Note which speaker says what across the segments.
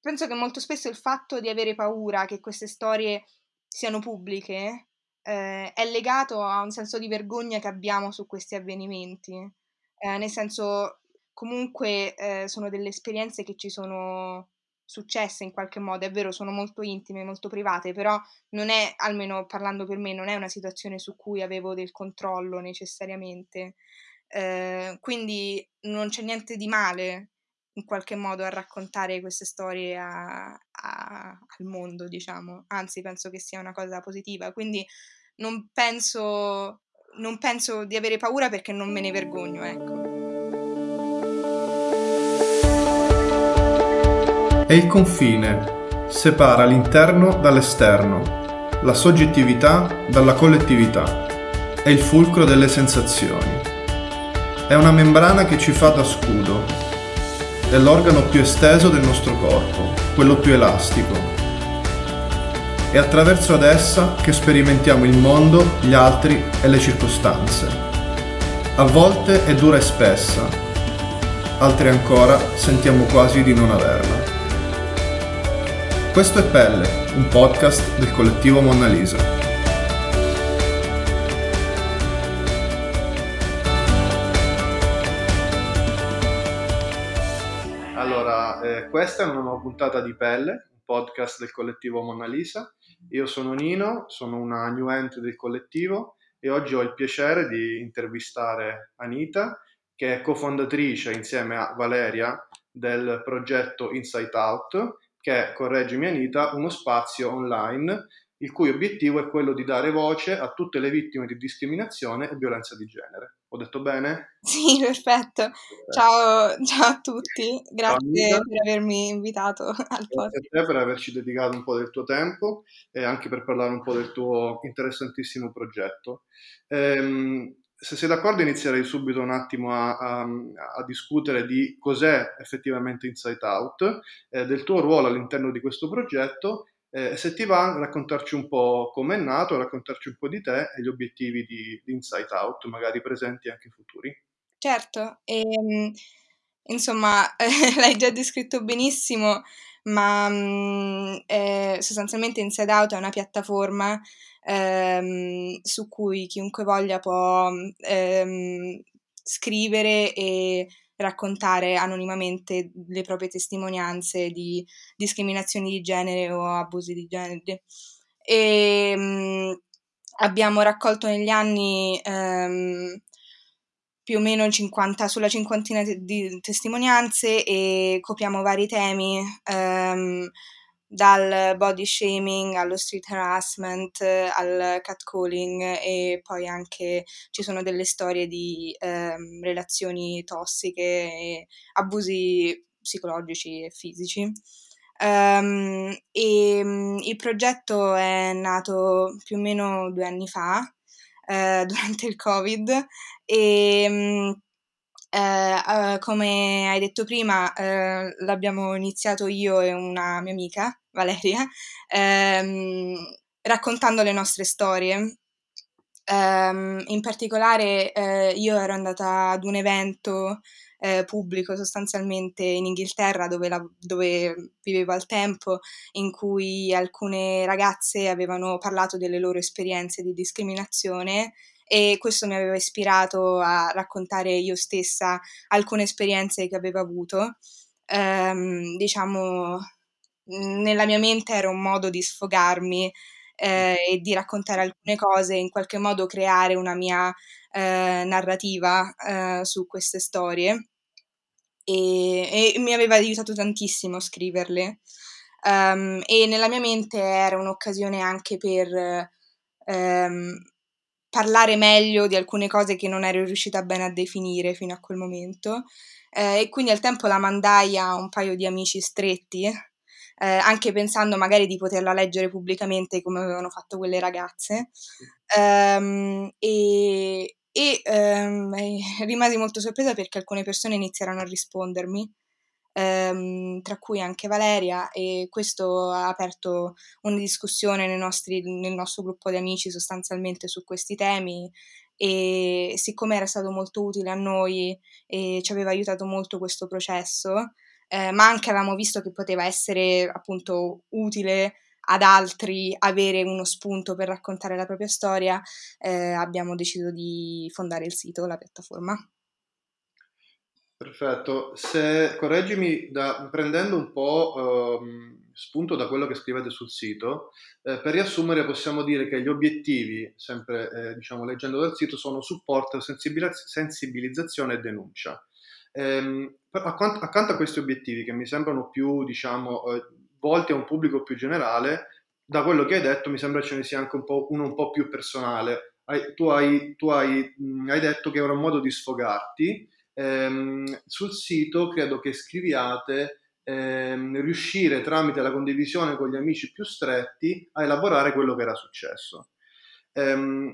Speaker 1: penso che molto spesso il fatto di avere paura che queste storie siano pubbliche eh, è legato a un senso di vergogna che abbiamo su questi avvenimenti. Eh, nel senso, comunque eh, sono delle esperienze che ci sono successe in qualche modo, è vero, sono molto intime, molto private, però non è, almeno parlando per me, non è una situazione su cui avevo del controllo necessariamente. Eh, quindi non c'è niente di male in qualche modo a raccontare queste storie a, a, al mondo, diciamo. Anzi, penso che sia una cosa positiva. Quindi non penso, non penso di avere paura perché non me ne vergogno, ecco.
Speaker 2: È il confine, separa l'interno dall'esterno, la soggettività dalla collettività, è il fulcro delle sensazioni. È una membrana che ci fa da scudo, è l'organo più esteso del nostro corpo, quello più elastico. È attraverso ad essa che sperimentiamo il mondo, gli altri e le circostanze. A volte è dura e spessa, altre ancora sentiamo quasi di non averla. Questo è Pelle, un podcast del collettivo Monna Lisa. Eh, questa è una nuova puntata di Pelle, un podcast del collettivo Monna Lisa. Io sono Nino, sono una new entry del collettivo e oggi ho il piacere di intervistare Anita, che è cofondatrice insieme a Valeria del progetto Insight Out, che correggimi Anita, uno spazio online il cui obiettivo è quello di dare voce a tutte le vittime di discriminazione e violenza di genere. Ho detto bene?
Speaker 1: Sì, perfetto. Ciao, ciao a tutti, grazie ciao, per avermi invitato al podcast.
Speaker 2: Grazie a te per averci dedicato un po' del tuo tempo e anche per parlare un po' del tuo interessantissimo progetto. Ehm, se sei d'accordo inizierei subito un attimo a, a, a discutere di cos'è effettivamente Insight Out, eh, del tuo ruolo all'interno di questo progetto eh, se ti va raccontarci un po' come è nato, raccontarci un po' di te e gli obiettivi di, di Insight Out, magari presenti e anche futuri.
Speaker 1: Certo, e, ehm, insomma l'hai già descritto benissimo, ma mm, eh, sostanzialmente Inside Out è una piattaforma ehm, su cui chiunque voglia può ehm, scrivere e raccontare anonimamente le proprie testimonianze di discriminazioni di genere o abusi di genere. E, mh, abbiamo raccolto negli anni ehm, più o meno 50, sulla cinquantina di testimonianze e copriamo vari temi. Ehm, dal body shaming allo street harassment, al catcalling e poi anche ci sono delle storie di ehm, relazioni tossiche e abusi psicologici e fisici. Um, e um, il progetto è nato più o meno due anni fa, eh, durante il Covid, e um, eh, uh, come hai detto prima, l'abbiamo iniziato io e una mia amica, Valeria, ehm, raccontando le nostre storie. Um, in particolare eh, io ero andata ad un evento eh, pubblico sostanzialmente in Inghilterra dove, la, dove, vivevo al tempo, in cui alcune ragazze avevano parlato delle loro esperienze di discriminazione e questo mi aveva ispirato a raccontare io stessa alcune esperienze che avevo avuto. Um, diciamo, nella mia mente era un modo di sfogarmi eh, e di raccontare alcune cose, in qualche modo creare una mia eh, narrativa eh, su queste storie e, e, mi aveva aiutato tantissimo a scriverle. Um, e nella mia mente era un'occasione anche per um, parlare meglio di alcune cose che non ero riuscita bene a definire fino a quel momento. Eh, e quindi al tempo la mandai a un paio di amici stretti eh, anche pensando magari di poterla leggere pubblicamente come avevano fatto quelle ragazze. Um, e, e um, rimasi molto sorpresa perché alcune persone iniziarono a rispondermi. Um, tra cui anche Valeria, e questo ha aperto una discussione nostri, nel nostro gruppo di amici sostanzialmente su questi temi e siccome era stato molto utile a noi e ci aveva aiutato molto questo processo, eh, ma anche avevamo visto che poteva essere appunto utile ad altri avere uno spunto per raccontare la propria storia, eh, abbiamo deciso di fondare il sito, la piattaforma.
Speaker 2: Perfetto, se correggimi da, prendendo un po' ehm, spunto da quello che scrivete sul sito, eh, per riassumere possiamo dire che gli obiettivi, sempre eh, diciamo, leggendo dal sito, sono supporto, sensibilizzazione e denuncia. Ehm, accanto, accanto, a questi obiettivi che mi sembrano più diciamo, eh, volti a un pubblico più generale, da quello che hai detto mi sembra ce ne sia anche un uno un po' più personale. Hai, tu hai, tu hai, mh, hai detto che era un modo di sfogarti ehm, sul sito credo che scriviate ehm, riuscire tramite la condivisione con gli amici più stretti a elaborare quello che era successo. Ehm,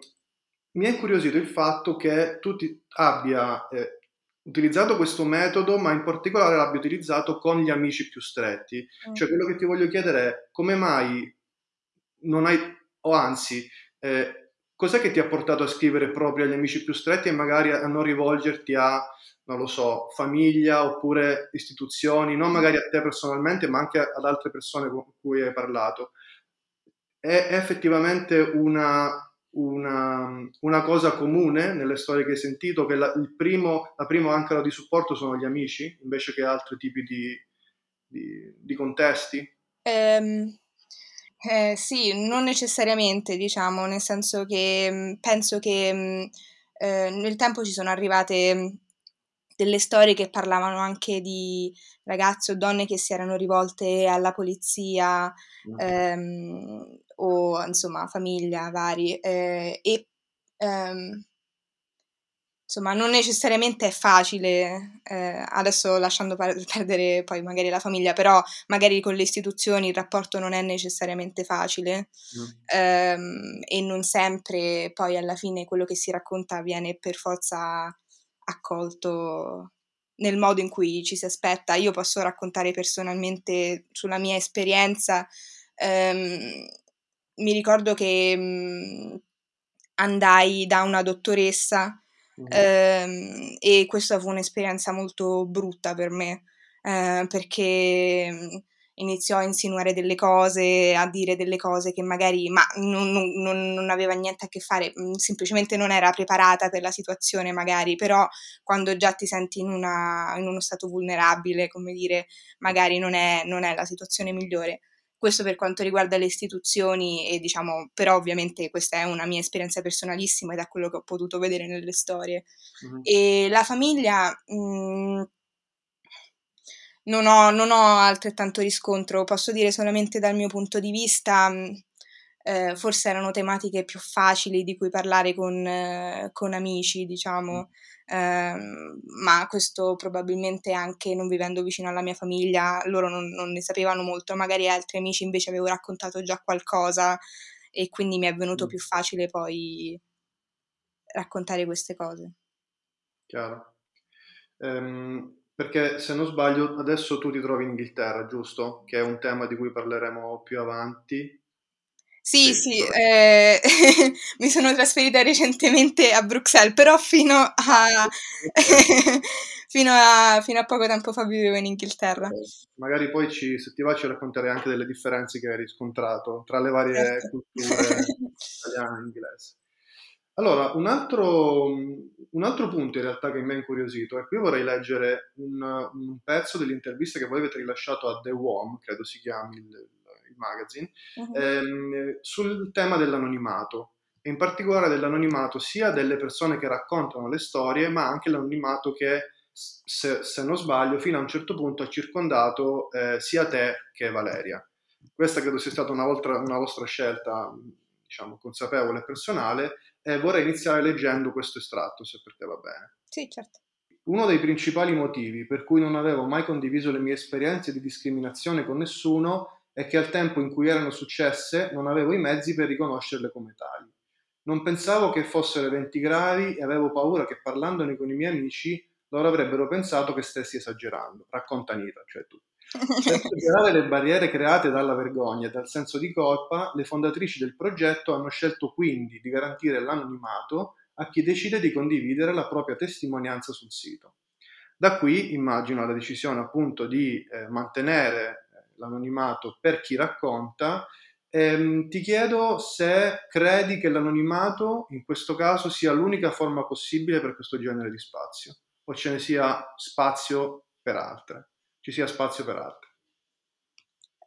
Speaker 2: mi è incuriosito il fatto che tu ti abbia eh, utilizzato questo metodo, ma in particolare l'abbia utilizzato con gli amici più stretti. Mm. Cioè, quello che ti voglio chiedere è come mai non hai, o anzi, eh, cos'è che ti ha portato a scrivere proprio agli amici più stretti e magari a non rivolgerti a non lo so, famiglia oppure istituzioni, non magari a te personalmente, ma anche ad altre persone con cui hai parlato. È, effettivamente una, una, una, cosa comune nelle storie che hai sentito, che la, il primo, la prima ancora di supporto sono gli amici, invece che altri tipi di, di, di contesti?
Speaker 1: Um, eh, sì, non necessariamente, diciamo, nel senso che mm, penso che mm, eh, nel tempo ci sono arrivate mm, delle storie che parlavano anche di ragazze o donne che si erano rivolte alla polizia mm. ehm, o insomma famiglia vari eh, e ehm, insomma non necessariamente è facile eh, adesso lasciando perdere poi magari la famiglia però magari con le istituzioni il rapporto non è necessariamente facile mm. ehm, e non sempre poi alla fine quello che si racconta viene per forza accolto nel modo in cui ci si aspetta. Io posso raccontare personalmente sulla mia esperienza. Um, mi ricordo che um, andai da una dottoressa mm. um, e questa fu un'esperienza molto brutta per me uh, perché iniziò a insinuare delle cose, a dire delle cose che magari ma non, non, non, aveva niente a che fare, mm, semplicemente non era preparata per la situazione magari, però quando già ti senti in, una, in uno stato vulnerabile, come dire, magari non è, non è la situazione migliore. Questo per quanto riguarda le istituzioni e diciamo, però ovviamente questa è una mia esperienza personalissima ed è quello che ho potuto vedere nelle storie. Mm-hmm. E la famiglia... Mh, mm, non ho, non ho altrettanto riscontro, posso dire solamente dal mio punto di vista, mm, eh, forse erano tematiche più facili di cui parlare con, eh, con amici, diciamo, eh, ma questo probabilmente anche non vivendo vicino alla mia famiglia, loro non, non ne sapevano molto, magari altri amici invece avevo raccontato già qualcosa e quindi mi è venuto mm. più facile poi raccontare queste cose.
Speaker 2: Chiaro. Um, perché se non sbaglio adesso tu ti trovi in Inghilterra, giusto? Che è un tema di cui parleremo più avanti.
Speaker 1: Sì, sì, eh, mi sono trasferita recentemente a Bruxelles, però fino a, fino a, fino a poco tempo fa vivevo in Inghilterra.
Speaker 2: Magari poi ci, se ti va ci racconterei anche delle differenze che hai riscontrato tra le varie certo. culture italiane e inglesi. Allora, un altro, un altro, punto in realtà che mi ha incuriosito, e qui vorrei leggere un, un, pezzo dell'intervista che voi avete rilasciato a The Worm, credo si chiami il magazine, uh-huh. ehm, sul tema dell'anonimato, e in particolare dell'anonimato sia delle persone che raccontano le storie, ma anche l'anonimato che, se, se non sbaglio, fino a un certo punto ha circondato eh, sia te che Valeria. Questa credo sia stata una, volta, una vostra scelta diciamo, consapevole e personale, e vorrei iniziare leggendo questo estratto, se per te va bene.
Speaker 1: Sì, certo.
Speaker 2: Uno dei principali motivi per cui non avevo mai condiviso le mie esperienze di discriminazione con nessuno è che al tempo in cui erano successe non avevo i mezzi per riconoscerle come tali. Non pensavo che fossero eventi gravi e avevo paura che parlandone con i miei amici loro avrebbero pensato che stessi esagerando. Racconta Anita, cioè tu. Per superare le barriere create dalla vergogna e dal senso di colpa, le fondatrici del progetto hanno scelto quindi di garantire l'anonimato a chi decide di condividere la propria testimonianza sul sito. Da qui immagino la decisione appunto di eh, mantenere l'anonimato per chi racconta. Ehm, ti chiedo se credi che l'anonimato in questo caso sia l'unica forma possibile per questo genere di spazio o ce ne sia spazio per altre, ci sia spazio per altre.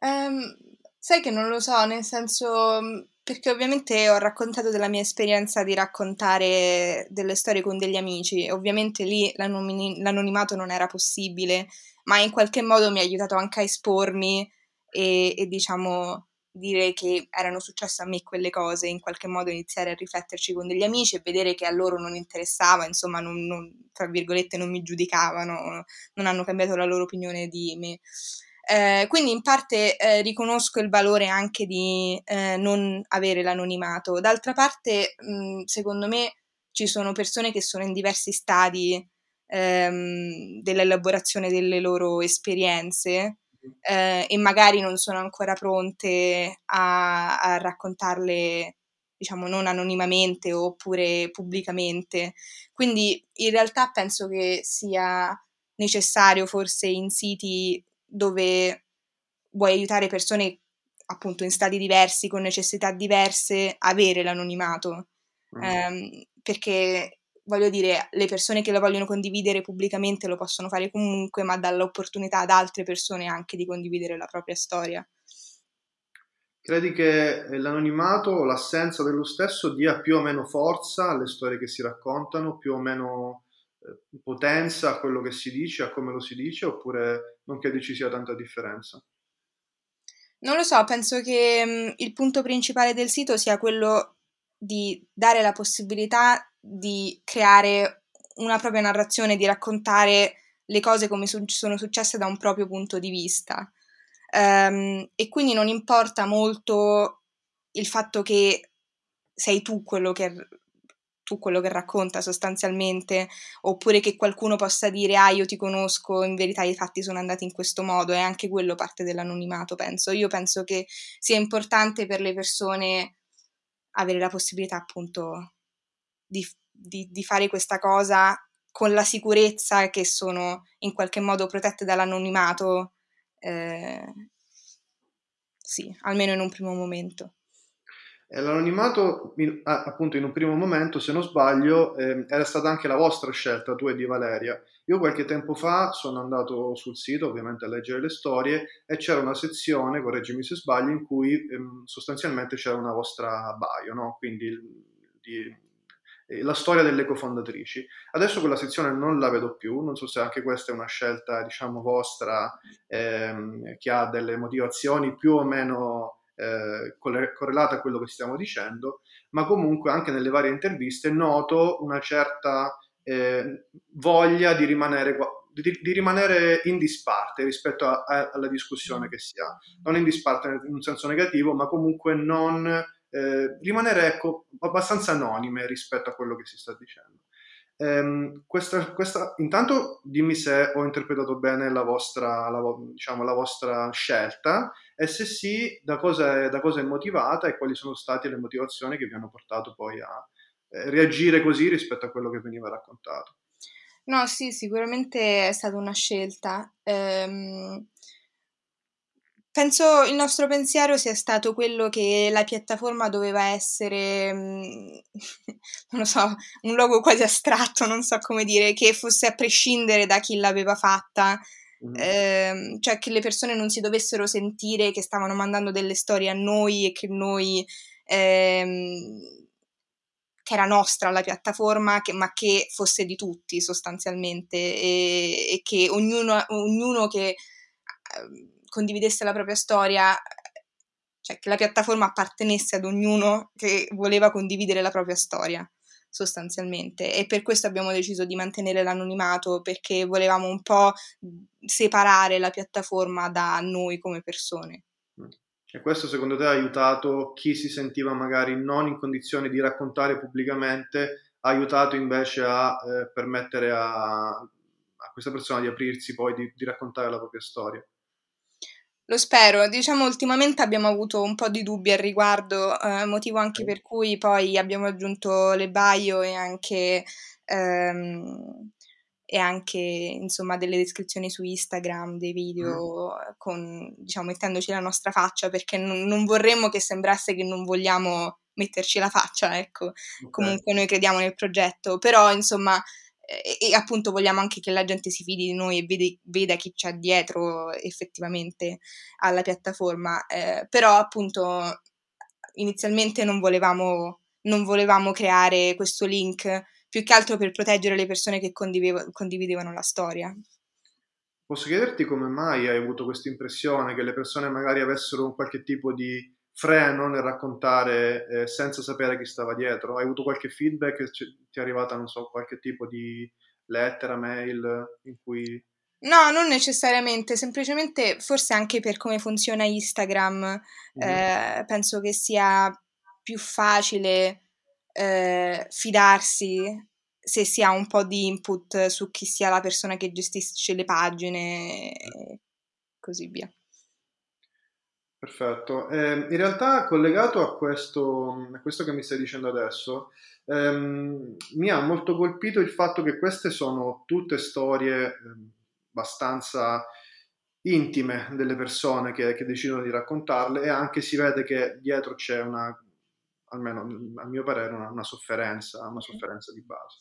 Speaker 1: Um, sai che non lo so, nel senso perché ovviamente ho raccontato della mia esperienza di raccontare delle storie con degli amici, ovviamente lì l'anonimato non era possibile, ma in qualche modo mi ha aiutato anche a espormi e, e diciamo dire che erano successe a me quelle cose, in qualche modo iniziare a rifletterci con degli amici e vedere che a loro non interessava, insomma, non, non, tra virgolette non mi giudicavano, non hanno cambiato la loro opinione di me. Eh, quindi in parte eh, riconosco il valore anche di eh, non avere l'anonimato. D'altra parte, mh, secondo me, ci sono persone che sono in diversi stadi ehm, dell'elaborazione delle loro esperienze eh, e magari non sono ancora pronte a, a raccontarle diciamo non anonimamente oppure pubblicamente. Quindi in realtà penso che sia necessario forse in siti dove vuoi aiutare persone appunto in stadi diversi, con necessità diverse, avere l'anonimato. Mm. Um, perché voglio dire, le persone che lo vogliono condividere pubblicamente lo possono fare comunque, ma dà l'opportunità ad altre persone anche di condividere la propria storia.
Speaker 2: Credi che l'anonimato o l'assenza dello stesso dia più o meno forza alle storie che si raccontano, più o meno eh, potenza a quello che si dice, a come lo si dice, oppure non credi ci sia tanta differenza?
Speaker 1: Non lo so, penso che mh, mm, il punto principale del sito sia quello di dare la possibilità di creare una propria narrazione, di raccontare le cose come su- sono successe da un proprio punto di vista. Um, e quindi non importa molto il fatto che sei tu quello che, tu quello che racconta sostanzialmente, oppure che qualcuno possa dire ah io ti conosco, in verità i fatti sono andati in questo modo, è anche quello parte dell'anonimato, penso. Io penso che sia importante per le persone avere la possibilità appunto di, di, di fare questa cosa con la sicurezza che sono in qualche modo protette dall'anonimato, eh, sì, almeno in un primo momento.
Speaker 2: L'anonimato, appunto, in un primo momento, se non sbaglio, eh, era stata anche la vostra scelta, tu e di Valeria. Io qualche tempo fa sono andato sul sito, ovviamente, a leggere le storie e c'era una sezione, correggimi se sbaglio, in cui ehm, sostanzialmente c'era una vostra bio, no? Quindi di, eh, la storia delle cofondatrici. Adesso quella sezione non la vedo più, non so se anche questa è una scelta, diciamo, vostra, ehm, che ha delle motivazioni più o meno eh, correlate a quello che stiamo dicendo, ma comunque anche nelle varie interviste noto una certa eh, voglia di rimanere, di, di rimanere, in disparte rispetto a, a, alla discussione che si ha. Non in disparte in un senso negativo, ma comunque non eh, rimanere ecco, abbastanza anonime rispetto a quello che si sta dicendo. Um, questa, questa, intanto dimmi se ho interpretato bene la vostra, la, diciamo, la vostra scelta e se sì, da cosa, è, da cosa, è, motivata e quali sono state le motivazioni che vi hanno portato poi a eh, reagire così rispetto a quello che veniva raccontato.
Speaker 1: No, sì, sicuramente è stata una scelta. Ehm, Penso il nostro pensiero sia stato quello che la piattaforma doveva essere, mm, non lo so, un logo quasi astratto, non so come dire, che fosse a prescindere da chi l'aveva fatta, mm. eh, cioè che le persone non si dovessero sentire che stavano mandando delle storie a noi e che noi, ehm, che era nostra la piattaforma, che, ma che fosse di tutti sostanzialmente e, e che ognuno, ognuno che... Eh, condividesse la propria storia, cioè che la piattaforma appartenesse ad ognuno che voleva condividere la propria storia sostanzialmente e per questo abbiamo deciso di mantenere l'anonimato perché volevamo un po' separare la piattaforma da noi come persone.
Speaker 2: E questo secondo te ha aiutato chi si sentiva magari non in condizione di raccontare pubblicamente, ha aiutato invece a eh, permettere a, a, questa persona di aprirsi poi, di, di raccontare la propria storia?
Speaker 1: Lo spero, diciamo ultimamente abbiamo avuto un po' di dubbi al riguardo, eh, motivo anche per cui poi abbiamo aggiunto le bio e anche, ehm, e anche insomma delle descrizioni su Instagram, dei video mm. con, diciamo, mettendoci la nostra faccia perché non, non, vorremmo che sembrasse che non vogliamo metterci la faccia, ecco. Okay. Comunque noi crediamo nel progetto, però insomma e, appunto vogliamo anche che la gente si fidi di noi e vede, veda chi c'è dietro effettivamente alla piattaforma, eh, però appunto inizialmente non volevamo, non volevamo creare questo link più che altro per proteggere le persone che condividevano la storia.
Speaker 2: Posso chiederti come mai hai avuto questa impressione che le persone magari avessero un qualche tipo di freno nel raccontare eh, senza sapere chi stava dietro? Hai avuto qualche feedback? Ti è arrivata, non so, qualche tipo di lettera, mail in cui...
Speaker 1: No, non necessariamente, semplicemente forse anche per come funziona Instagram, mm-hmm. eh, penso che sia più facile eh, fidarsi se si ha un po' di input su chi sia la persona che gestisce le pagine e così via.
Speaker 2: Perfetto. Eh, in realtà, collegato a questo, a questo, che mi stai dicendo adesso, ehm, mi ha molto colpito il fatto che queste sono tutte storie eh, abbastanza intime delle persone che, che, decidono di raccontarle e anche si vede che dietro c'è una, almeno a mio parere, una, una sofferenza, una sofferenza di base.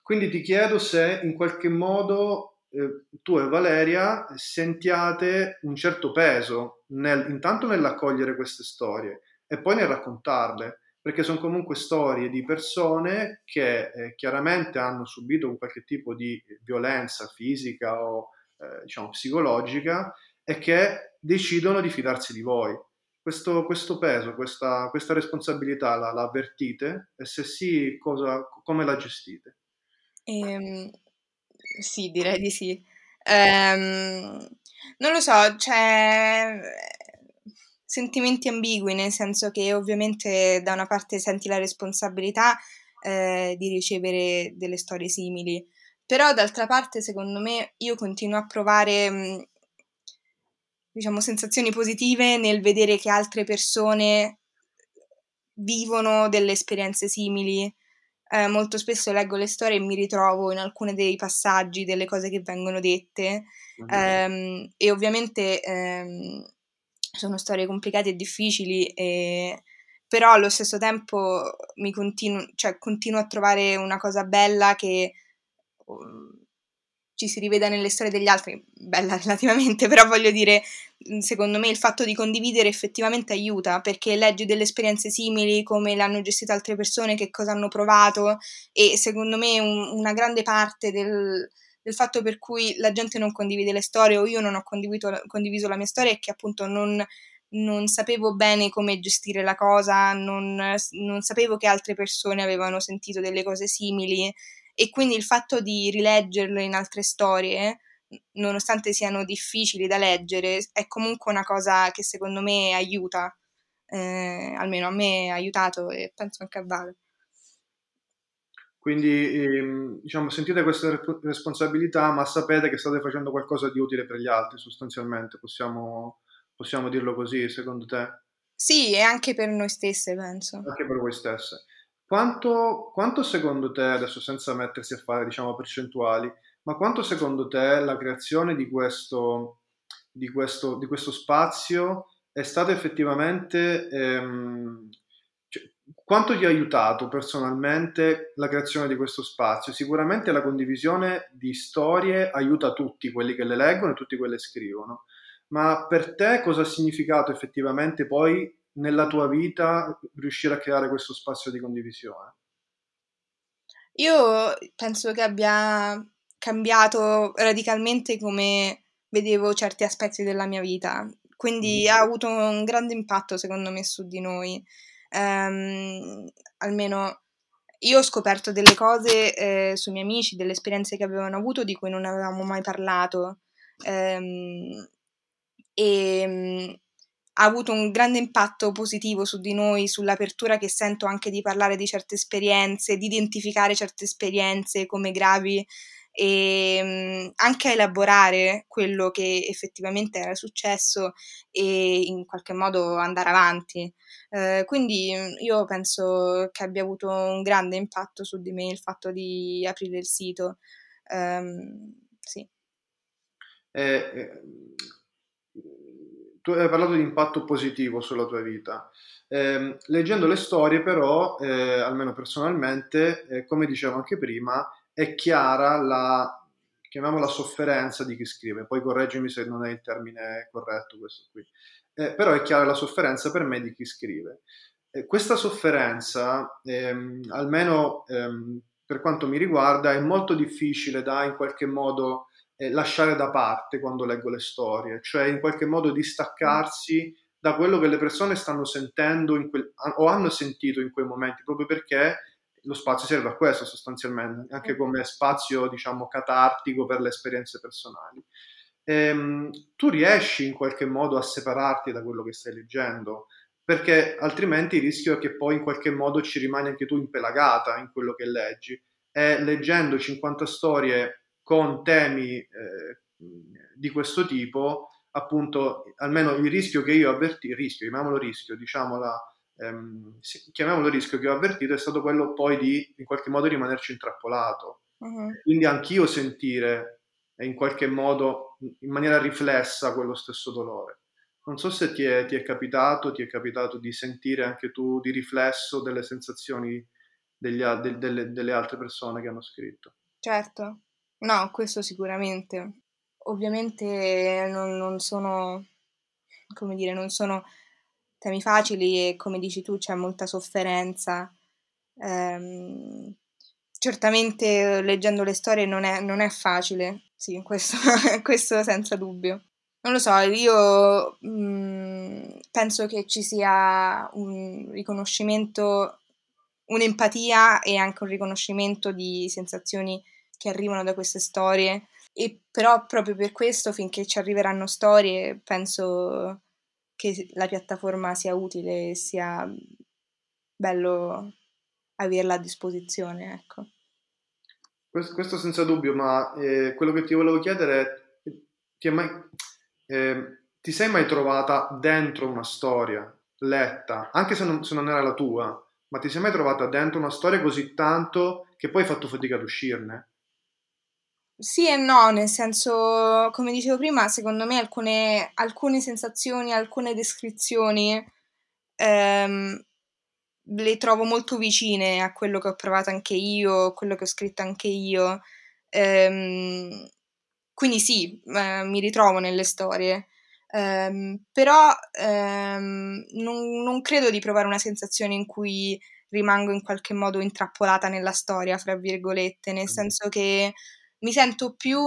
Speaker 2: Quindi ti chiedo se in qualche modo eh, tu e Valeria sentiate un certo peso nel, intanto nell'accogliere queste storie e poi nel raccontarle, perché sono comunque storie di persone che eh, chiaramente hanno subito un qualche tipo di violenza fisica o eh, diciamo psicologica e che decidono di fidarsi di voi. Questo, questo peso, questa, questa responsabilità la, la, avvertite e se sì, cosa, come la gestite?
Speaker 1: Ehm, sì, direi di sì. Ehm, non lo so, c'è sentimenti ambigui, nel senso che ovviamente da una parte senti la responsabilità eh, di ricevere delle storie simili, però d'altra parte secondo me io continuo a provare mh, diciamo sensazioni positive nel vedere che altre persone vivono delle esperienze simili eh, molto spesso leggo le storie e mi ritrovo in alcuni dei passaggi, delle cose che vengono dette. Ehm, e ovviamente ehm, sono storie complicate e difficili, e, però allo stesso tempo mi continuo, cioè, continuo a trovare una cosa bella che ci si riveda nelle storie degli altri, bella relativamente, però voglio dire, secondo me il fatto di condividere effettivamente aiuta, perché leggi delle esperienze simili, come le hanno gestite altre persone, che cosa hanno provato, e secondo me un, una grande parte del, del, fatto per cui la gente non condivide le storie o io non ho condiviso la mia storia è che appunto non, non sapevo bene come gestire la cosa, non, non sapevo che altre persone avevano sentito delle cose simili e quindi il fatto di rileggerlo in altre storie, nonostante siano difficili da leggere, è comunque una cosa che secondo me aiuta, eh, almeno a me ha aiutato e penso anche a Vale.
Speaker 2: Quindi ehm, diciamo, sentite questa responsabilità, ma sapete che state facendo qualcosa di utile per gli altri, sostanzialmente, possiamo, possiamo dirlo così, secondo te?
Speaker 1: Sì, e anche per noi stesse, penso.
Speaker 2: Anche per voi stesse. Quanto, quanto, secondo te, adesso senza mettersi a fare diciamo, percentuali, ma quanto secondo te la creazione di questo, di questo, di questo spazio è stata effettivamente, ehm, cioè, quanto ti ha aiutato personalmente la creazione di questo spazio? Sicuramente la condivisione di storie aiuta tutti quelli che le leggono e tutti quelli che scrivono, ma per te cosa ha significato effettivamente poi nella tua vita riuscire a creare questo spazio di condivisione?
Speaker 1: Io penso che abbia cambiato radicalmente come vedevo certi aspetti della mia vita, quindi mm. ha avuto un grande impatto secondo me su di noi. Um, almeno io ho scoperto delle cose eh, sui miei amici, delle esperienze che avevano avuto di cui non avevamo mai parlato. Um, e ha avuto un grande impatto positivo su di noi, sull'apertura che sento anche di parlare di certe esperienze, di identificare certe esperienze come gravi e mh, anche a elaborare quello che effettivamente era successo e in qualche modo andare avanti. Eh, quindi io penso che abbia avuto un grande impatto su di me il fatto di aprire il sito. Um, sì.
Speaker 2: Eh, eh, tu hai parlato di impatto positivo sulla tua vita. Eh, leggendo le storie, però, eh, almeno personalmente, eh, come dicevo anche prima, è chiara la, chiamiamola sofferenza di chi scrive. Poi correggimi se non è il termine corretto questo qui. Eh, però è chiara la sofferenza per me di chi scrive. Eh, questa sofferenza, ehm, almeno ehm, per quanto mi riguarda, è molto difficile da in qualche modo eh, lasciare da parte quando leggo le storie, cioè in qualche modo distaccarsi da quello che le persone stanno sentendo quel, o hanno sentito in quei momenti, proprio perché lo spazio serve a questo sostanzialmente, anche come spazio, diciamo, catartico per le esperienze personali. Ehm, tu riesci in qualche modo a separarti da quello che stai leggendo, perché altrimenti il rischio è che poi in qualche modo ci rimani anche tu impelagata in quello che leggi. E leggendo 50 storie con temi eh, di questo tipo, appunto, almeno il rischio che io avverti, il rischio, chiamiamolo rischio, diciamo la, ehm, chiamiamolo rischio che ho avvertito è stato quello poi di in qualche modo rimanerci intrappolato. Uh-huh. Quindi anch'io sentire in qualche modo, in maniera riflessa, quello stesso dolore. Non so se ti è, ti è capitato, ti è capitato di sentire anche tu di riflesso delle sensazioni degli, de, delle, delle altre persone che hanno scritto.
Speaker 1: Certo, no, questo sicuramente. Ovviamente non, non sono, come dire, non sono temi facili e come dici tu c'è molta sofferenza. Ehm, certamente leggendo le storie non è, non è facile, sì, questo, questo, senza dubbio. Non lo so, io mh, mm, penso che ci sia un riconoscimento, un'empatia e anche un riconoscimento di sensazioni che arrivano da queste storie. E però proprio per questo, finché ci arriveranno storie, penso che la piattaforma sia utile e sia bello averla a disposizione, ecco.
Speaker 2: Questo, questo senza dubbio, ma eh, quello che ti volevo chiedere è, ti, mai, eh, ti, sei mai trovata dentro una storia letta, anche se non, se non, era la tua, ma ti sei mai trovata dentro una storia così tanto che poi hai fatto fatica ad uscirne?
Speaker 1: Sì e no, nel senso, come dicevo prima, secondo me alcune, alcune sensazioni, alcune descrizioni ehm, le trovo molto vicine a quello che ho provato anche io, a quello che ho scritto anche io. Ehm, quindi sì, eh, mi ritrovo nelle storie. Um, però um, non, non, credo di provare una sensazione in cui rimango in qualche modo intrappolata nella storia, fra virgolette, nel senso che mi sento più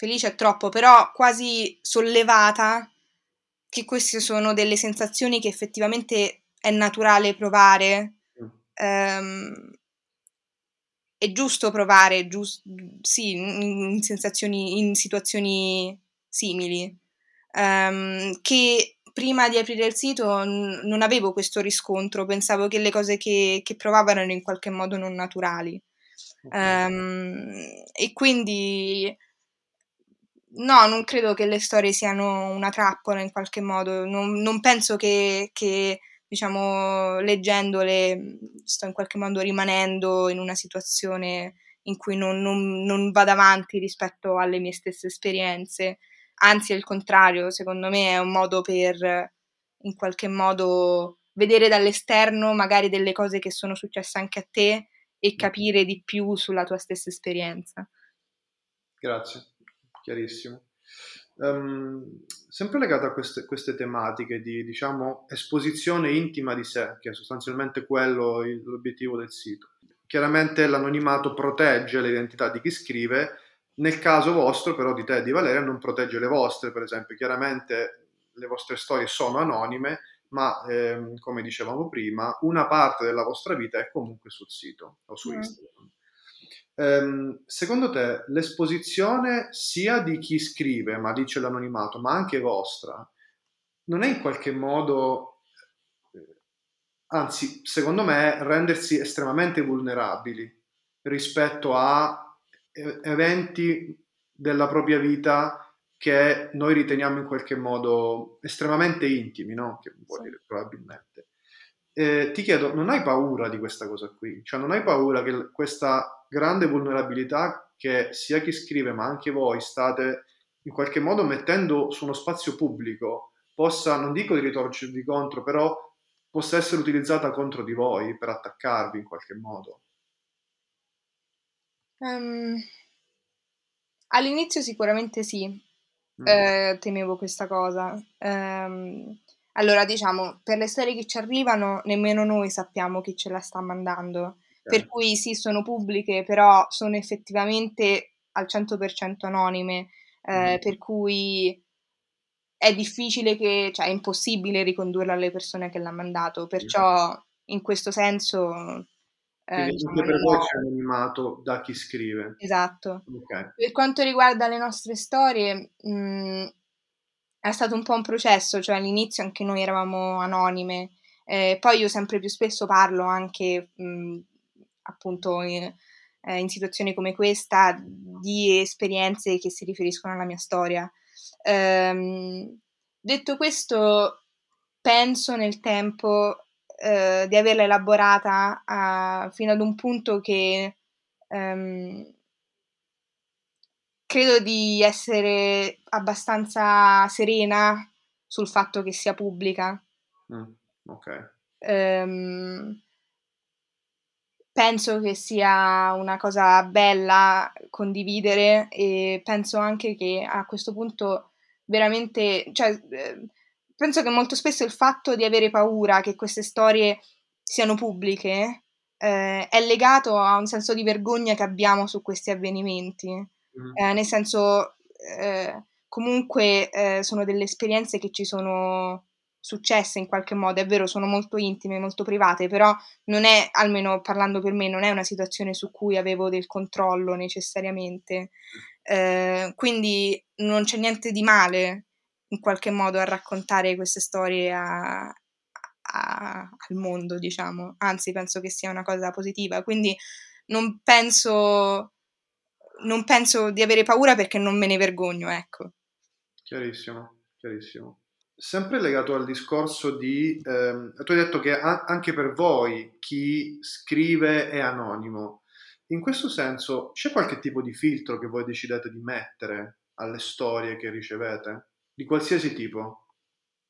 Speaker 1: felice è troppo, però quasi sollevata che queste sono delle sensazioni che effettivamente è naturale provare. Um, è giusto provare, giust- sì, in, sensazioni, in situazioni simili. Um, che prima di aprire il sito n- non avevo questo riscontro, pensavo che le cose che, che provavo erano in qualche modo non naturali. Um, e quindi no, non credo che le storie siano una trappola in qualche modo, non, non penso che, che, diciamo, leggendole sto in qualche modo rimanendo in una situazione in cui non, non, non vado avanti rispetto alle mie stesse esperienze, anzi il contrario, secondo me è un modo per in qualche modo vedere dall'esterno magari delle cose che sono successe anche a te e capire di più sulla tua stessa esperienza.
Speaker 2: Grazie, chiarissimo. Um, sempre legato a queste, queste, tematiche di diciamo, esposizione intima di sé, che è sostanzialmente quello il, l'obiettivo del sito. Chiaramente l'anonimato protegge l'identità di chi scrive, nel caso vostro, però, di te e di Valeria, non protegge le vostre, per esempio. Chiaramente le vostre storie sono anonime, ma ehm, come dicevamo prima, una parte della vostra vita è comunque sul sito o su mm. Instagram. Ehm, secondo te l'esposizione sia di chi scrive, ma dice l'anonimato, ma anche vostra, non è in qualche modo, eh, anzi, secondo me, rendersi estremamente vulnerabili rispetto a eventi della propria vita che noi riteniamo in qualche modo estremamente intimi, no? Che vuol dire probabilmente. eh, ti chiedo, non hai paura di questa cosa qui? Cioè non hai paura che questa grande vulnerabilità che sia chi scrive ma anche voi state in qualche modo mettendo su uno spazio pubblico possa, non dico di ritorcervi contro, però possa essere utilizzata contro di voi per attaccarvi in qualche modo?
Speaker 1: Um, all'inizio sicuramente sì. Eh, temevo questa cosa. Um, allora, diciamo, per le storie che ci arrivano, nemmeno noi sappiamo chi ce la sta mandando. Okay. Per cui sì, sono pubbliche, però sono effettivamente al 100% anonime, eh, mm. per cui è difficile che, cioè è impossibile ricondurla alle persone che l'hanno mandato, perciò in questo senso...
Speaker 2: Eh, diciamo, anche per voi c'è anonimato da chi scrive.
Speaker 1: Esatto. Okay. Per quanto riguarda le nostre storie, mh, mm, è stato un po' un processo, cioè all'inizio anche noi eravamo anonime, eh, poi io sempre più spesso parlo anche mh, mm, appunto in, eh, in, situazioni come questa di esperienze che si riferiscono alla mia storia. Ehm, detto questo, penso nel tempo eh, di averla elaborata a, fino ad un punto che ehm, credo di essere abbastanza serena sul fatto che sia pubblica.
Speaker 2: Mm, ok.
Speaker 1: Um, penso che sia una cosa bella condividere e penso anche che a questo punto veramente, cioè, eh, penso che molto spesso il fatto di avere paura che queste storie siano pubbliche eh, è legato a un senso di vergogna che abbiamo su questi avvenimenti. Mm. Eh, nel senso, eh, comunque eh, sono delle esperienze che ci sono successe in qualche modo, è vero, sono molto intime, molto private, però non è, almeno parlando per me, non è una situazione su cui avevo del controllo necessariamente. Eh, quindi non c'è niente di male in qualche modo a raccontare queste storie a, a, al mondo, diciamo, anzi penso che sia una cosa positiva, quindi non penso non penso di avere paura perché non me ne vergogno, ecco.
Speaker 2: Chiarissimo, chiarissimo. Sempre legato al discorso di, ehm, tu hai detto che a- anche per voi chi scrive è anonimo. In questo senso c'è qualche tipo di filtro che voi decidete di mettere alle storie che ricevete? Di qualsiasi tipo?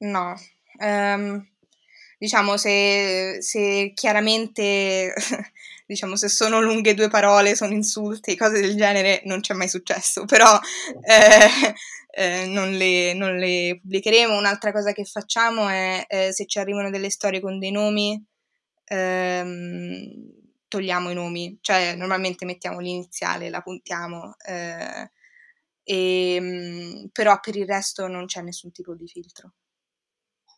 Speaker 1: No. Um, diciamo, se, se chiaramente, diciamo, se sono lunghe due parole, sono insulti, cose del genere, non c'è mai successo, però eh, eh, non, le, non, le, pubblicheremo. Un'altra cosa che facciamo è, eh, se ci arrivano delle storie con dei nomi, ehm, togliamo i nomi, cioè normalmente mettiamo l'iniziale, la puntiamo. Eh, e, ehm, però per il resto non c'è nessun tipo di filtro.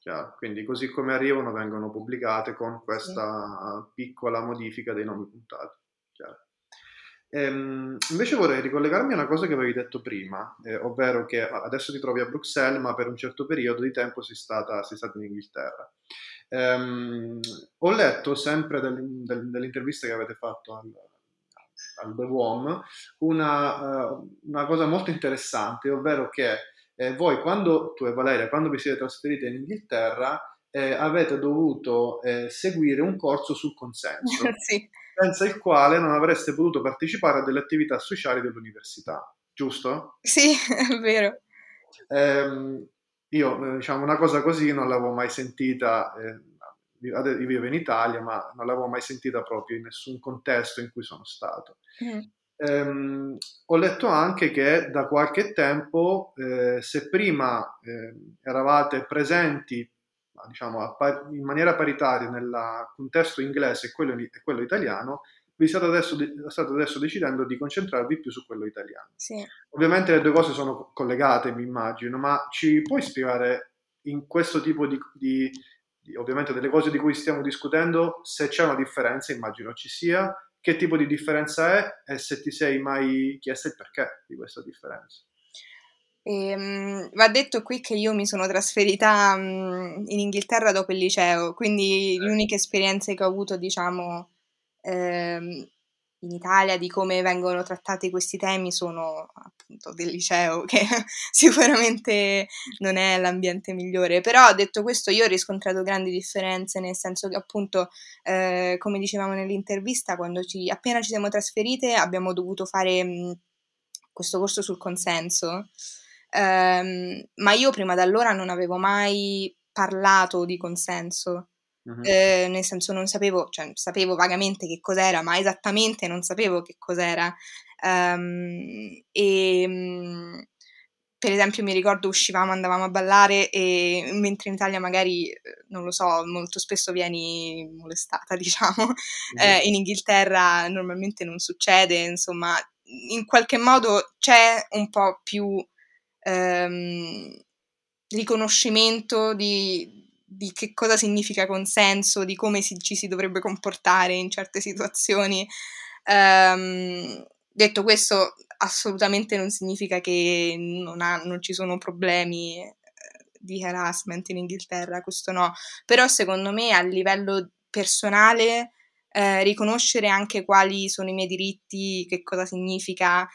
Speaker 2: Chiaro. Quindi così come arrivano vengono pubblicate con questa sì. piccola modifica dei nomi puntati. Ehm, invece vorrei ricollegarmi a una cosa che avevi detto prima, eh, ovvero che adesso ti trovi a Bruxelles, ma per un certo periodo di tempo sei stata, sei stata in Inghilterra. Ehm, ho letto sempre del, del, dell'intervista che avete fatto al, al The WOM una, uh, una cosa molto interessante, ovvero che eh, voi quando, tu e Valeria, quando vi siete trasferite in Inghilterra, eh, avete dovuto eh, seguire un corso sul consenso,
Speaker 1: sì.
Speaker 2: senza il quale non avreste potuto partecipare a delle attività sociali dell'università, giusto?
Speaker 1: Sì, è vero.
Speaker 2: Ehm, io, eh, diciamo, una cosa così non l'avevo mai sentita, eh, io vivo in Italia, ma non l'avevo mai sentita proprio in nessun contesto in cui sono stato. Mm. Ehm, ho letto anche che da qualche tempo, eh, se prima eh, eravate presenti diciamo, in maniera paritaria nel contesto inglese e quello, e quello italiano, vi state adesso, state adesso, decidendo di concentrarvi più su quello italiano.
Speaker 1: Sì.
Speaker 2: Ovviamente le due cose sono collegate, mi immagino, ma ci puoi spiegare in questo tipo di, di ovviamente delle cose di cui stiamo discutendo, se c'è una differenza, immagino ci sia, che tipo di differenza è e se ti sei mai chiesto il perché di questa differenza.
Speaker 1: E, um, va detto qui che io mi sono trasferita um, in Inghilterra dopo il liceo, quindi le uniche esperienze che ho avuto, diciamo, ehm, in Italia di come vengono trattati questi temi sono appunto del liceo, che sicuramente non è l'ambiente migliore. Però detto questo, io ho riscontrato grandi differenze, nel senso che appunto, eh, come dicevamo nell'intervista, quando ci, appena ci siamo trasferite abbiamo dovuto fare mh, questo corso sul consenso. Um, ma io prima da allora non avevo mai parlato di consenso. Uh-huh. Eh, nel senso non sapevo, cioè sapevo vagamente che cos'era, ma esattamente non sapevo che cos'era. Um, e um, per esempio mi ricordo uscivamo, andavamo a ballare e mentre in Italia magari, eh, non lo so, molto spesso vieni molestata, diciamo, uh-huh. eh, in Inghilterra normalmente non succede, insomma, in qualche modo c'è un po' più um, riconoscimento di, di che cosa significa consenso, di come si, ci si dovrebbe comportare in certe situazioni. Um, detto questo, assolutamente non significa che non, ha, non ci sono problemi eh, di harassment in Inghilterra, questo no, però secondo me a livello personale eh, riconoscere anche quali sono i miei diritti, che cosa significa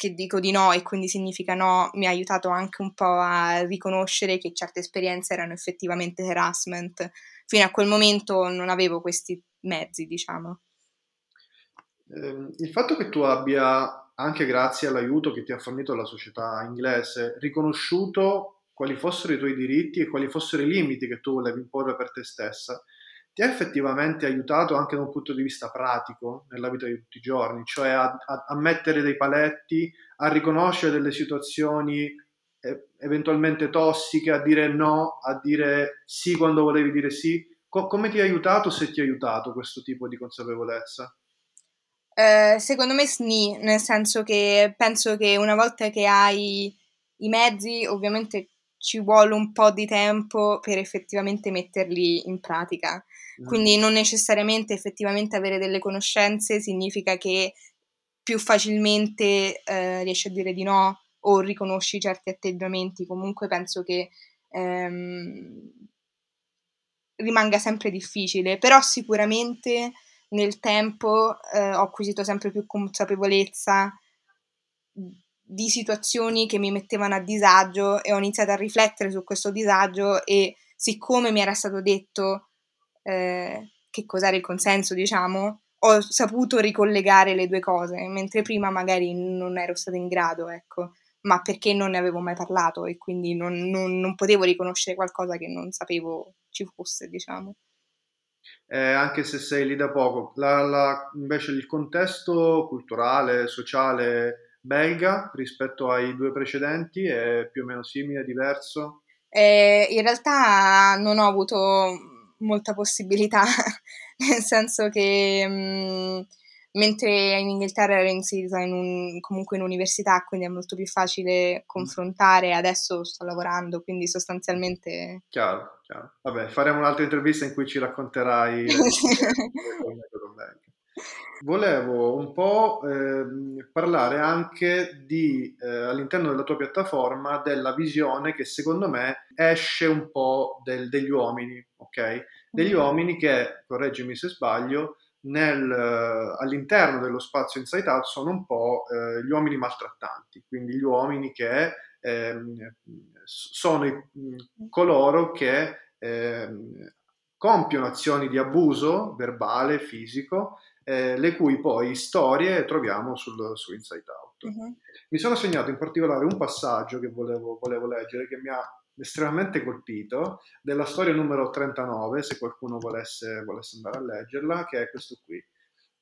Speaker 1: che dico di no e quindi significa no, mi ha aiutato anche un po' a riconoscere che certe esperienze erano effettivamente harassment. Fino a quel momento non avevo questi mezzi, diciamo.
Speaker 2: Eh, il fatto che tu abbia, anche grazie all'aiuto che ti ha fornito la società inglese, riconosciuto quali fossero i tuoi diritti e quali fossero i limiti che tu volevi imporre per te stessa, ti ha effettivamente aiutato anche da un punto di vista pratico nella vita di tutti i giorni, cioè a, a, a mettere dei paletti, a riconoscere delle situazioni eh, eventualmente tossiche, a dire no, a dire sì quando volevi dire sì. Co- come ti ha aiutato, se ti ha aiutato questo tipo di consapevolezza?
Speaker 1: Eh, secondo me SNI, nel senso che penso che una volta che hai i mezzi, ovviamente ci vuole un po' di tempo per effettivamente metterli in pratica. Mm. Quindi non necessariamente effettivamente avere delle conoscenze significa che più facilmente eh, riesci a dire di no o riconosci certi atteggiamenti. Comunque penso che ehm, rimanga sempre difficile, però sicuramente nel tempo eh, ho acquisito sempre più consapevolezza di situazioni che mi mettevano a disagio e ho iniziato a riflettere su questo disagio e siccome mi era stato detto eh, che cos'era il consenso, diciamo, ho saputo ricollegare le due cose, mentre prima magari non ero stata in grado, ecco, ma perché non ne avevo mai parlato e quindi non, non, non potevo riconoscere qualcosa che non sapevo ci fosse, diciamo.
Speaker 2: Eh, anche se sei lì da poco, la, la, invece il contesto culturale, sociale, belga rispetto ai due precedenti? È più o meno simile, diverso?
Speaker 1: Eh, in realtà non ho avuto molta possibilità, nel senso che mh, mm, mentre in Inghilterra ero inserita in un, comunque in università, quindi è molto più facile confrontare, adesso sto lavorando, quindi sostanzialmente...
Speaker 2: Chiaro, chiaro. Vabbè, faremo un'altra intervista in cui ci racconterai... Volevo un po' eh, parlare anche di, eh, all'interno della tua piattaforma, della visione che secondo me esce un po' del, degli uomini, ok? Degli mm-hmm. uomini che, correggimi se sbaglio, nel, all'interno dello spazio Inside Out sono un po' eh, gli uomini maltrattanti, quindi gli uomini che ehm, sono i, coloro che ehm, compiono azioni di abuso verbale, fisico, eh, le cui poi storie troviamo sul, su Inside Out. Uh-huh. Mi sono segnato in particolare un passaggio che volevo, volevo leggere che mi ha estremamente colpito, della storia numero 39, se qualcuno volesse, volesse andare a leggerla, che è questo qui.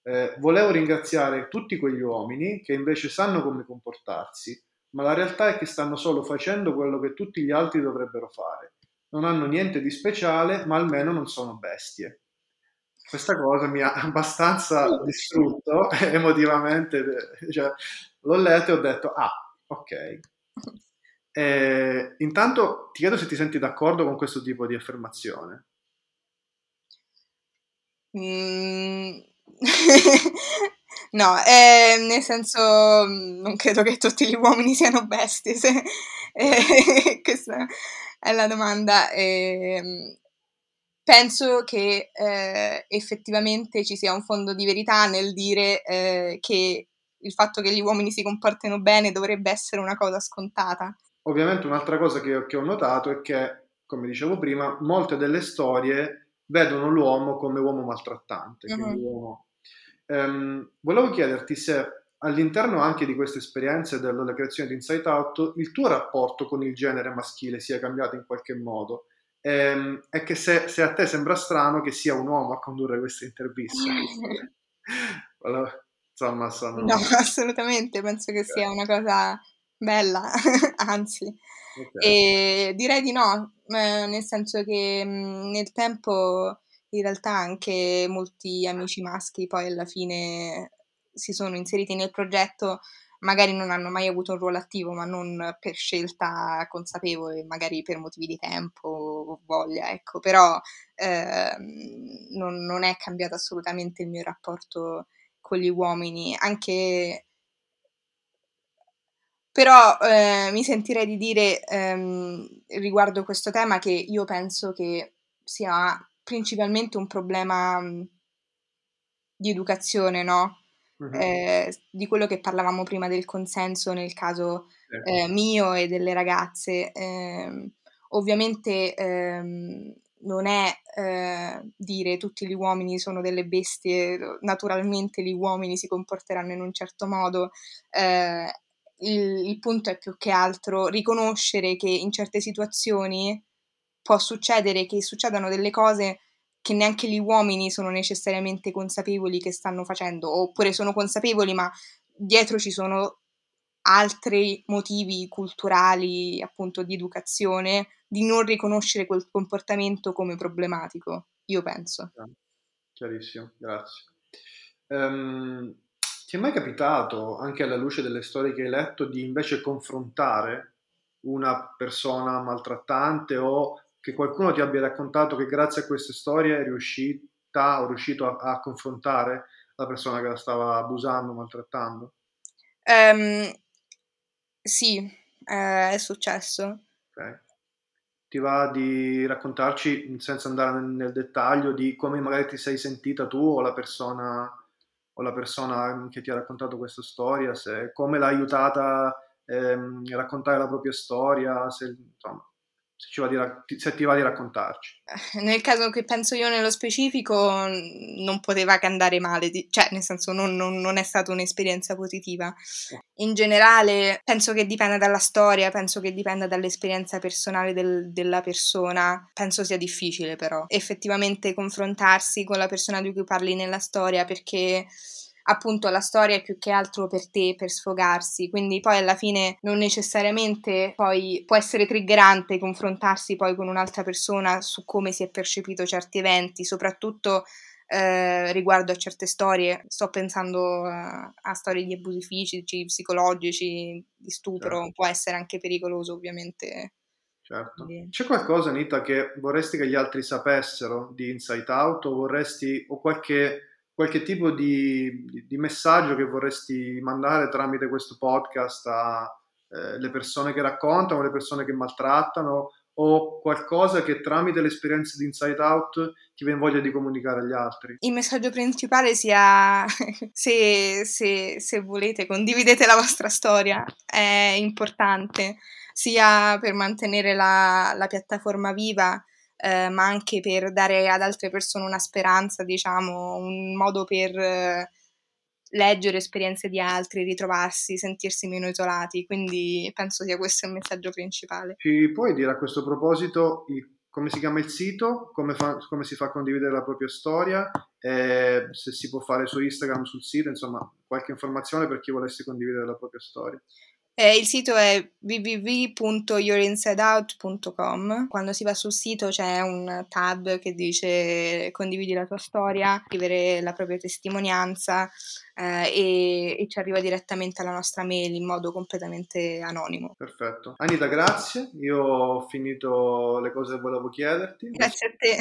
Speaker 2: Eh, volevo ringraziare tutti quegli uomini che invece sanno come comportarsi, ma la realtà è che stanno solo facendo quello che tutti gli altri dovrebbero fare. Non hanno niente di speciale, ma almeno non sono bestie questa cosa mi ha abbastanza distrutto emotivamente, cioè, l'ho letto e ho detto, ah, ok. E, intanto ti chiedo se ti senti d'accordo con questo tipo di affermazione.
Speaker 1: Mm. no, eh, nel senso non credo che tutti gli uomini siano bestie, se, eh, questa è la domanda. Eh, penso che eh, effettivamente ci sia un fondo di verità nel dire eh, che il fatto che gli uomini si comportino bene dovrebbe essere una cosa scontata.
Speaker 2: Ovviamente un'altra cosa che, che ho notato è che, come dicevo prima, molte delle storie vedono l'uomo come uomo maltrattante. Mm-hmm. Uomo... Um, volevo chiederti se all'interno anche di queste esperienze della creazione di Insight Out il tuo rapporto con il genere maschile sia cambiato in qualche modo ehm, e che se, se, a te sembra strano che sia un uomo a condurre queste interviste. allora,
Speaker 1: insomma, sono... No, assolutamente, penso che sia una cosa bella, anzi. Okay. E direi di no, eh, nel senso che mh, nel tempo in realtà anche molti amici maschi poi alla fine si sono inseriti nel progetto magari non hanno mai avuto un ruolo attivo, ma non per scelta consapevole, magari per motivi di tempo voglia, ecco, però eh, non, non, è cambiato assolutamente il mio rapporto con gli uomini, anche però eh, mi sentirei di dire ehm, riguardo questo tema che io penso che sia principalmente un problema di educazione, no? uh-huh. eh, di quello che parlavamo prima del consenso nel caso eh, mio e delle ragazze. Eh, ovviamente ehm, non è eh, dire tutti gli uomini sono delle bestie, naturalmente gli uomini si comporteranno in un certo modo. Eh, il, il punto è più che altro riconoscere che in certe situazioni può succedere che succedano delle cose che neanche gli uomini sono necessariamente consapevoli che stanno facendo, oppure sono consapevoli ma dietro ci sono altri motivi culturali, appunto di educazione, di non riconoscere quel comportamento come problematico, io penso.
Speaker 2: Chiarissimo, grazie. Um, ti è mai capitato, anche alla luce delle storie che hai letto, di invece confrontare una persona maltrattante o che qualcuno ti abbia raccontato che grazie a queste storie è riuscita o riuscito a, a confrontare la persona che la stava abusando, maltrattando?
Speaker 1: Um, sì, eh, è successo.
Speaker 2: Okay. Ti va di raccontarci, senza andare nel, nel, dettaglio, di come magari ti sei sentita tu o la persona, o la persona che ti ha raccontato questa storia, se, come l'ha aiutata ehm, a raccontare la propria storia, se, insomma, se, di, se, ti va di raccontarci.
Speaker 1: Nel caso che penso io nello specifico, non poteva che andare male, cioè nel senso non, non, non è stata un'esperienza positiva. In generale penso che dipenda dalla storia, penso che dipenda dall'esperienza personale del, della persona, penso sia difficile però effettivamente confrontarsi con la persona di cui parli nella storia perché appunto la storia è più che altro per te, per sfogarsi, quindi poi alla fine non necessariamente poi può essere triggerante confrontarsi poi con un'altra persona su come si è percepito certi eventi, soprattutto eh, riguardo a certe storie, sto pensando a, a storie di abusi fisici, psicologici, di stupro, certo. può essere anche pericoloso ovviamente.
Speaker 2: Certo. C'è qualcosa, Anita, che vorresti che gli altri sapessero di Insight Out o vorresti o qualche qualche tipo di, di, messaggio che vorresti mandare tramite questo podcast alle eh, persone che raccontano, le persone che maltrattano o qualcosa che tramite l'esperienza di Inside Out ti viene voglia di comunicare agli altri?
Speaker 1: Il messaggio principale sia se, se, se volete condividete la vostra storia, è importante sia per mantenere la, la piattaforma viva eh, ma anche per dare ad altre persone una speranza, diciamo, un modo per eh, leggere esperienze di altri, ritrovarsi, sentirsi meno isolati. Quindi penso sia questo il messaggio principale.
Speaker 2: Ci puoi dire a questo proposito il, come si chiama il sito, come, fa, come, si fa a condividere la propria storia, eh, se si può fare su Instagram, sul sito, insomma, qualche informazione per chi volesse condividere la propria storia.
Speaker 1: Eh, il sito è www.yourinsideout.com. Quando si va sul sito c'è un tab che dice condividi la tua storia, scrivere la propria testimonianza eh, e, e, ci arriva direttamente alla nostra mail in modo completamente anonimo.
Speaker 2: Perfetto. Anita, grazie. Io ho finito le cose che volevo chiederti.
Speaker 1: Grazie a te.